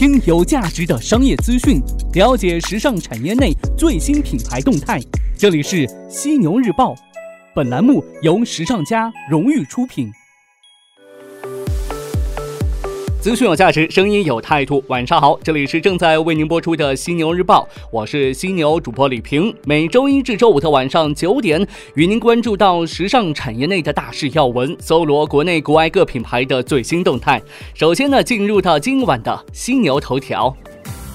听有价值的商业资讯，了解时尚产业内最新品牌动态。这里是犀牛日报，本栏目由时尚家荣誉出品。资讯有价值，声音有态度。晚上好，这里是正在为您播出的犀牛日报，我是犀牛主播李平。每周一至周五的晚上九点，与您关注到时尚产业内的大事要闻，搜罗国内国外各品牌的最新动态。首先呢，进入到今晚的犀牛头条。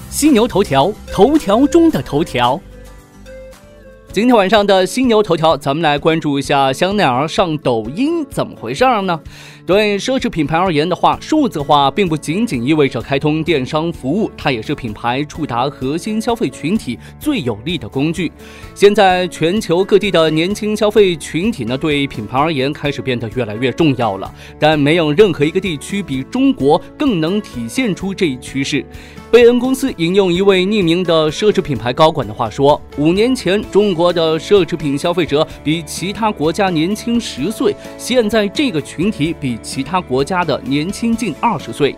犀牛头条，头条中的头条。今天晚上的犀牛头条，咱们来关注一下香奈儿上抖音怎么回事儿呢？对奢侈品牌而言的话，数字化并不仅仅意味着开通电商服务，它也是品牌触达核心消费群体最有力的工具。现在全球各地的年轻消费群体呢，对品牌而言开始变得越来越重要了。但没有任何一个地区比中国更能体现出这一趋势。贝恩公司引用一位匿名的奢侈品牌高管的话说：“五年前，中国的奢侈品消费者比其他国家年轻十岁，现在这个群体比。”其他国家的年轻近二十岁。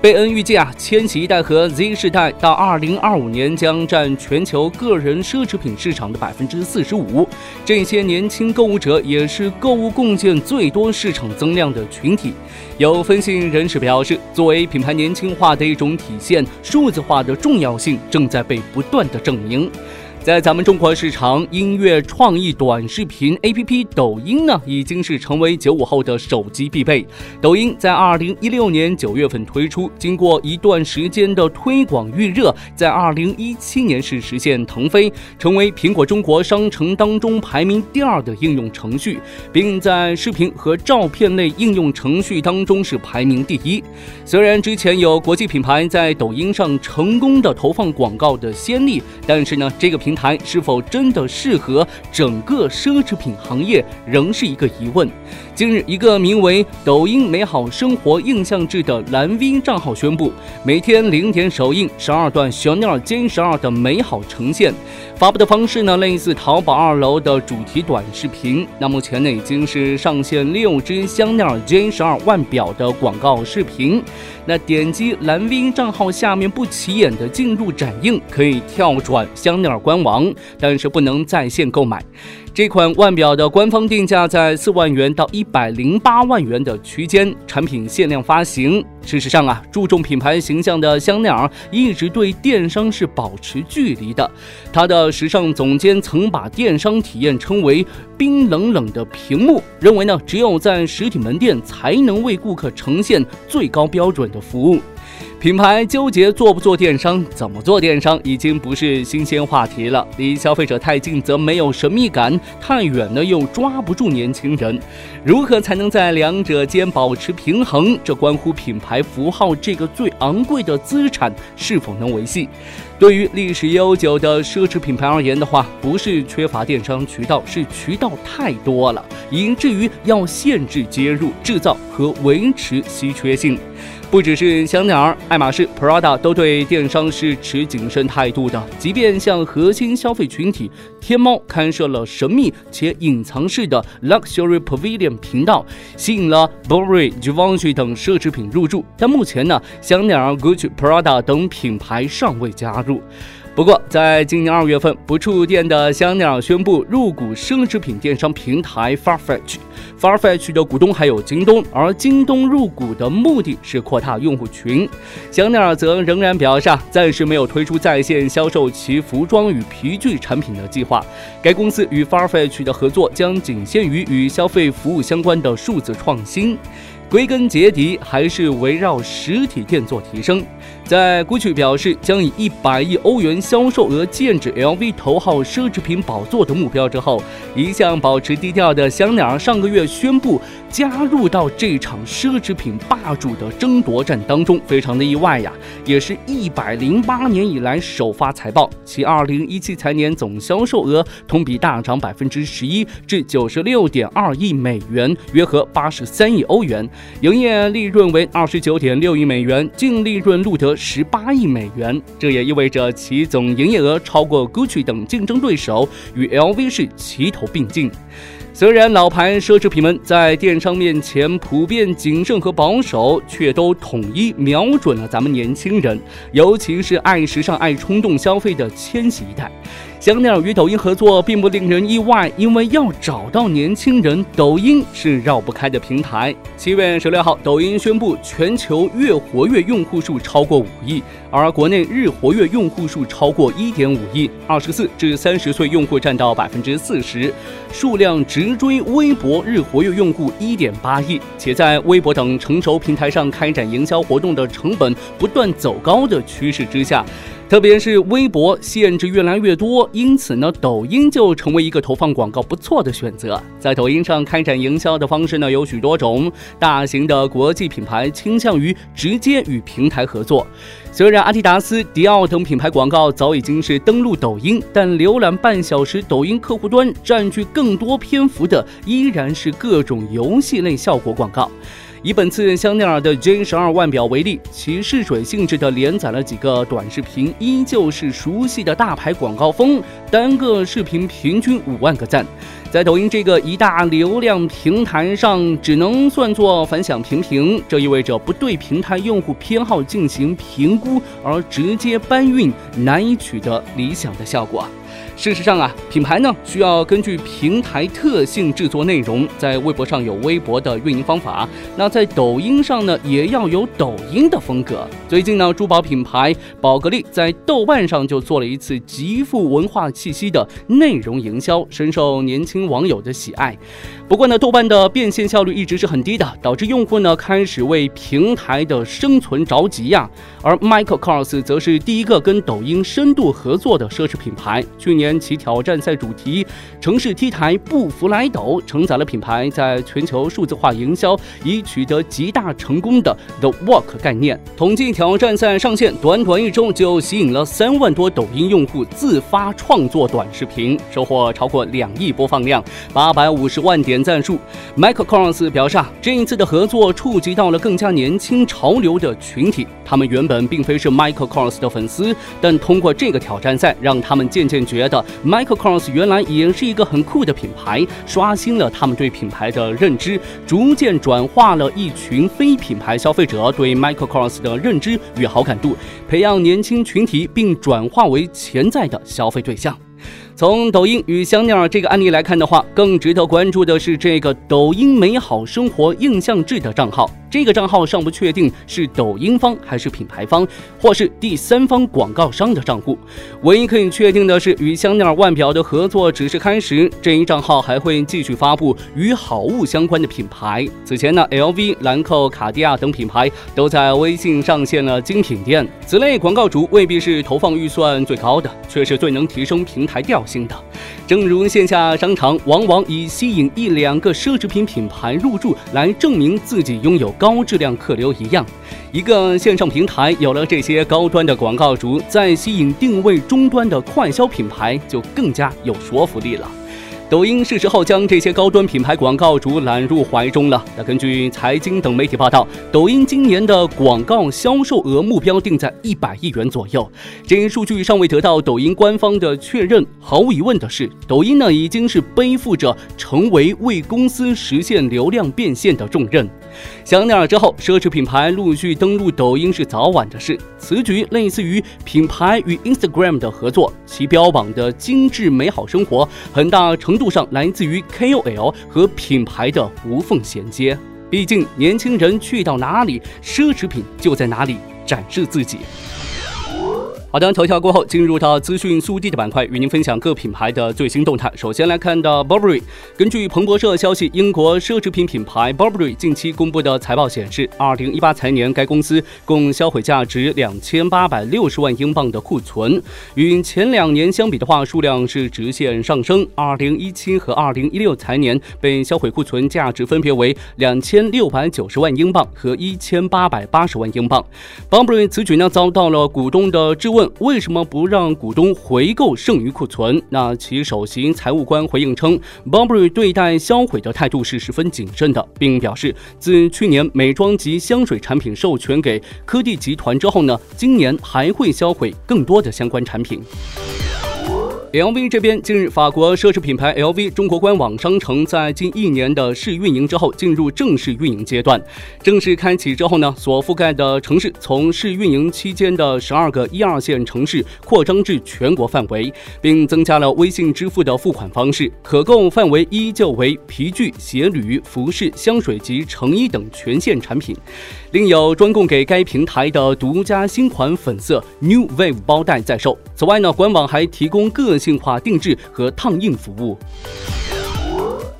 贝恩预计啊，千禧一代和 Z 世代到二零二五年将占全球个人奢侈品市场的百分之四十五。这些年轻购物者也是购物贡献最多市场增量的群体。有分析人士表示，作为品牌年轻化的一种体现，数字化的重要性正在被不断的证明。在咱们中国市场，音乐创意短视频 APP 抖音呢，已经是成为九五后的手机必备。抖音在二零一六年九月份推出，经过一段时间的推广预热，在二零一七年是实现腾飞，成为苹果中国商城当中排名第二的应用程序，并在视频和照片类应用程序当中是排名第一。虽然之前有国际品牌在抖音上成功的投放广告的先例，但是呢，这个平台是否真的适合整个奢侈品行业，仍是一个疑问。近日，一个名为“抖音美好生活印象志”的蓝 V 账号宣布，每天零点首映十二段香奈儿 J 十二的美好呈现。发布的方式呢，类似淘宝二楼的主题短视频。那目前呢，已经是上线六支香奈儿 J 十二腕表的广告视频。那点击蓝 V 账号下面不起眼的进入展映，可以跳转香奈儿官王，但是不能在线购买。这款腕表的官方定价在四万元到一百零八万元的区间，产品限量发行。事实上啊，注重品牌形象的香奈儿一直对电商是保持距离的。它的时尚总监曾把电商体验称为“冰冷冷的屏幕”，认为呢，只有在实体门店才能为顾客呈现最高标准的服务。品牌纠结做不做电商，怎么做电商，已经不是新鲜话题了。离消费者太近则没有神秘感，太远呢又抓不住年轻人。如何才能在两者间保持平衡？这关乎品牌符号这个最昂贵的资产是否能维系。对于历史悠久的奢侈品牌而言的话，不是缺乏电商渠道，是渠道太多了，以至于要限制接入、制造和维持稀缺性。不只是香奈儿、爱马仕、Prada 都对电商是持谨慎态度的。即便向核心消费群体天猫开设了神秘且隐藏式的 Luxury Pavilion 频道，吸引了 Burberry、Givenchy 等奢侈品入驻，但目前呢，香奈儿、Gucci、Prada 等品牌尚未加入。不过，在今年二月份，不触电的香奈儿宣布入股奢侈品电商平台 Farfetch。Farfetch 的股东还有京东，而京东入股的目的是扩大用户群。香奈儿则仍然表示，暂时没有推出在线销售其服装与皮具产品的计划。该公司与 Farfetch 的合作将仅限于与消费服务相关的数字创新。归根结底，还是围绕实体店做提升。在 GUCCI 表示将以一百亿欧元销售额建制 LV 头号奢侈品宝座的目标之后，一向保持低调的香奈儿上个月宣布加入到这场奢侈品霸主的争夺战当中，非常的意外呀！也是一百零八年以来首发财报，其二零一七财年总销售额同比大涨百分之十一，至九十六点二亿美元，约合八十三亿欧元，营业利润为二十九点六亿美元，净利润录得。十八亿美元，这也意味着其总营业额超过 Gucci 等竞争对手，与 LV 是齐头并进。虽然老牌奢侈品们在电商面前普遍谨慎和保守，却都统一瞄准了咱们年轻人，尤其是爱时尚、爱冲动消费的千禧一代。香奈儿与抖音合作并不令人意外，因为要找到年轻人，抖音是绕不开的平台。七月十六号，抖音宣布全球月活跃用户数超过五亿，而国内日活跃用户数超过一点五亿，二十四至三十岁用户占到百分之四十，数量直追微博日活跃用户一点八亿，且在微博等成熟平台上开展营销活动的成本不断走高的趋势之下。特别是微博限制越来越多，因此呢，抖音就成为一个投放广告不错的选择。在抖音上开展营销的方式呢有许多种，大型的国际品牌倾向于直接与平台合作。虽然阿迪达斯、迪奥等品牌广告早已经是登陆抖音，但浏览半小时抖音客户端占据更多篇幅的依然是各种游戏类效果广告。以本次香奈儿的 J 十二腕表为例，其试水性质的连载了几个短视频，依旧是熟悉的大牌广告风，单个视频平均五万个赞。在抖音这个一大流量平台上，只能算作反响平平，这意味着不对平台用户偏好进行评估，而直接搬运，难以取得理想的效果。事实上啊，品牌呢需要根据平台特性制作内容，在微博上有微博的运营方法，那在抖音上呢也要有抖音的风格。最近呢，珠宝品牌宝格丽在豆瓣上就做了一次极富文化气息的内容营销，深受年轻网友的喜爱。不过呢，豆瓣的变现效率一直是很低的，导致用户呢开始为平台的生存着急呀。而 Michael Kors 则是第一个跟抖音深度合作的奢侈品牌，去年。其挑战赛主题城市 T 台不服来抖，承载了品牌在全球数字化营销已取得极大成功的 The Walk 概念。统计挑战赛上线短短一周就吸引了三万多抖音用户自发创作短视频，收获超过两亿播放，八百五十万点赞数。Michael Kors 表示，这一次的合作触及到了更加年轻潮流的群体，他们原本并非是 Michael Kors 的粉丝，但通过这个挑战赛，让他们渐渐觉得。Michael Kors 原来也是一个很酷的品牌，刷新了他们对品牌的认知，逐渐转化了一群非品牌消费者对 Michael Kors 的认知与好感度，培养年轻群体，并转化为潜在的消费对象。从抖音与香奈儿这个案例来看的话，更值得关注的是这个抖音美好生活印象制的账号。这个账号尚不确定是抖音方还是品牌方，或是第三方广告商的账户。唯一可以确定的是，与香奈儿腕表的合作只是开始。这一账号还会继续发布与好物相关的品牌。此前呢，LV、兰蔻、卡地亚等品牌都在微信上线了精品店。此类广告主未必是投放预算最高的，却是最能提升平台调新的。正如线下商场往往以吸引一两个奢侈品品牌入驻来证明自己拥有。高质量客流一样，一个线上平台有了这些高端的广告主，再吸引定位终端的快消品牌，就更加有说服力了。抖音是时候将这些高端品牌广告主揽入怀中了。那根据财经等媒体报道，抖音今年的广告销售额目标定在一百亿元左右。这一数据尚未得到抖音官方的确认。毫无疑问的是，抖音呢已经是背负着成为为公司实现流量变现的重任。香奈儿之后，奢侈品牌陆续登陆抖音是早晚的事。此举类似于品牌与 Instagram 的合作，其标榜的精致美好生活，很大程度上来自于 KOL 和品牌的无缝衔接。毕竟，年轻人去到哪里，奢侈品就在哪里展示自己。好的，头条过后，进入到资讯速递的板块，与您分享各品牌的最新动态。首先来看到 Burberry。根据彭博社消息，英国奢侈品品牌 Burberry 近期公布的财报显示，二零一八财年该公司共销毁价值两千八百六十万英镑的库存，与前两年相比的话，数量是直线上升。二零一七和二零一六财年被销毁库存价值分别为两千六百九十万英镑和一千八百八十万英镑。Burberry 此举呢，遭到了股东的质问。问为什么不让股东回购剩余库存？那其首席财务官回应称，Burberry 对待销毁的态度是十分谨慎的，并表示，自去年美妆及香水产品授权给科蒂集团之后呢，今年还会销毁更多的相关产品。LV 这边，近日，法国奢侈品牌 LV 中国官网商城在近一年的试运营之后，进入正式运营阶段。正式开启之后呢，所覆盖的城市从试运营期间的十二个一二线城市扩张至全国范围，并增加了微信支付的付款方式，可购范围依旧为皮具、鞋履、服饰、香水及成衣等全线产品。另有专供给该平台的独家新款粉色 New Wave 包袋在售。此外呢，官网还提供各性化定制和烫印服务。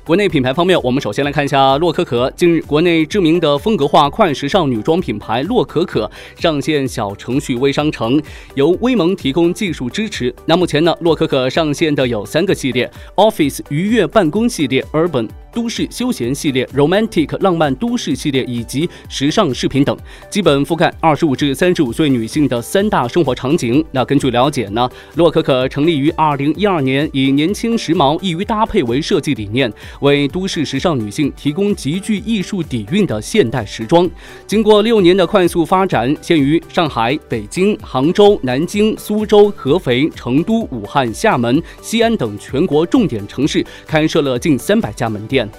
国内品牌方面，我们首先来看一下洛可可。近日，国内知名的风格化快时尚女装品牌洛可可上线小程序微商城，由微盟提供技术支持。那目前呢，洛可可上线的有三个系列：Office 愉悦办公系列、Urban。都市休闲系列、romantic 浪漫都市系列以及时尚饰品等，基本覆盖二十五至三十五岁女性的三大生活场景。那根据了解呢，洛可可成立于二零一二年，以年轻、时髦、易于搭配为设计理念，为都市时尚女性提供极具艺术底蕴的现代时装。经过六年的快速发展，现于上海、北京、杭州、南京、苏州、合肥、成都、武汉、厦门、西安等全国重点城市开设了近三百家门店。hiện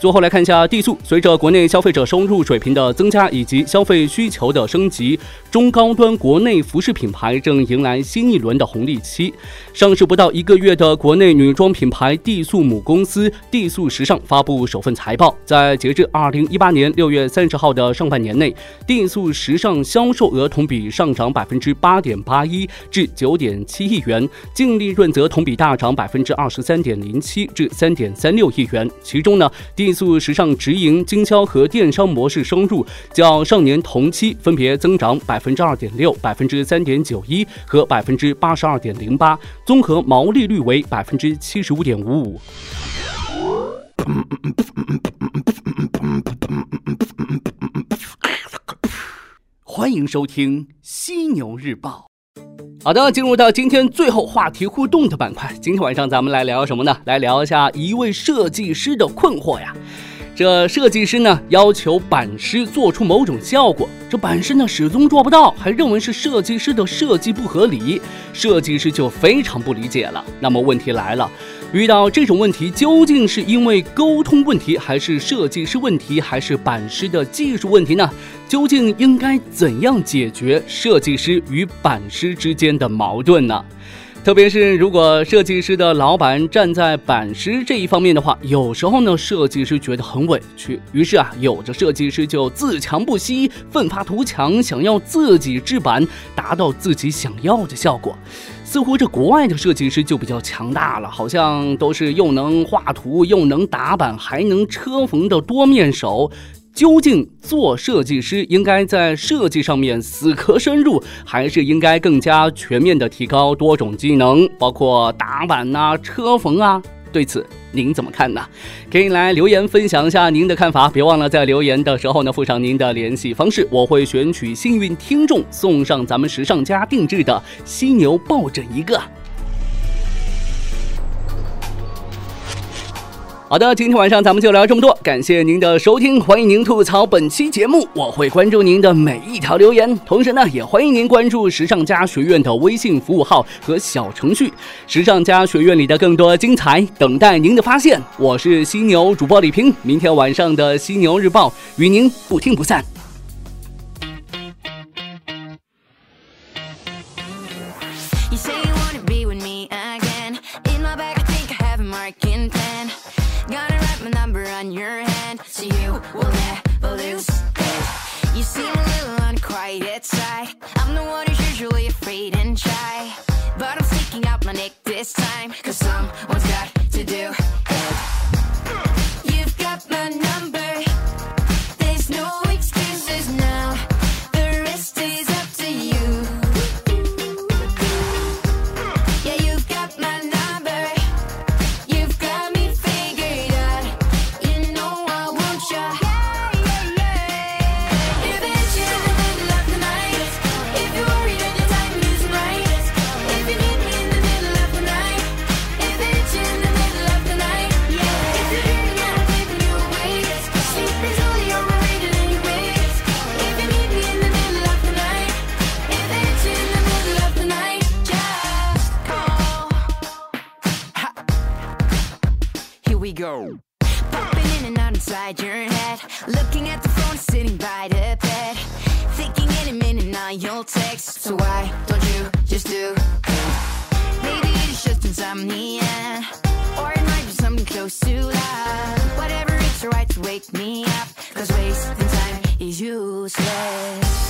最后来看一下地速，随着国内消费者收入水平的增加以及消费需求的升级。中高端国内服饰品牌正迎来新一轮的红利期。上市不到一个月的国内女装品牌地素母公司地素时尚发布首份财报，在截至二零一八年六月三十号的上半年内，地素时尚销售额同比上涨百分之八点八一至九点七亿元，净利润则同比大涨百分之二十三点零七至三点三六亿元。其中呢，地速时尚直营经销和电商模式收入较上年同期分别增长。百分之二点六、百分之三点九一和百分之八十二点零八，综合毛利率为百分之七十五点五五。欢迎收听《犀牛日报》。好的，进入到今天最后话题互动的板块。今天晚上咱们来聊什么呢？来聊一下一位设计师的困惑呀。这设计师呢要求版师做出某种效果，这版师呢始终做不到，还认为是设计师的设计不合理，设计师就非常不理解了。那么问题来了，遇到这种问题，究竟是因为沟通问题，还是设计师问题，还是版师的技术问题呢？究竟应该怎样解决设计师与版师之间的矛盾呢？特别是如果设计师的老板站在版师这一方面的话，有时候呢，设计师觉得很委屈，于是啊，有的设计师就自强不息，奋发图强，想要自己制版，达到自己想要的效果。似乎这国外的设计师就比较强大了，好像都是又能画图，又能打板，还能车缝的多面手。究竟做设计师应该在设计上面死磕深入，还是应该更加全面的提高多种技能，包括打板呐、车缝啊？对此您怎么看呢？可以来留言分享一下您的看法。别忘了在留言的时候呢附上您的联系方式，我会选取幸运听众送上咱们时尚家定制的犀牛抱枕一个。好的，今天晚上咱们就聊这么多，感谢您的收听，欢迎您吐槽本期节目，我会关注您的每一条留言，同时呢，也欢迎您关注时尚家学院的微信服务号和小程序，时尚家学院里的更多精彩等待您的发现。我是犀牛主播李平，明天晚上的犀牛日报与您不听不散。Inside your head. Looking at the phone sitting by the bed. Thinking any minute now you'll text. So why don't you just do it? Maybe it's just insomnia. Or it might be something close to that. Whatever, it's alright to wake me up. Cause wasting time is useless.